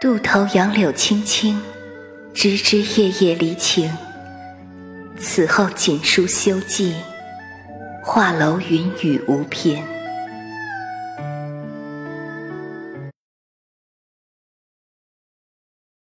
渡头杨柳青青枝枝叶叶离情。此后锦书休寄画楼云雨无凭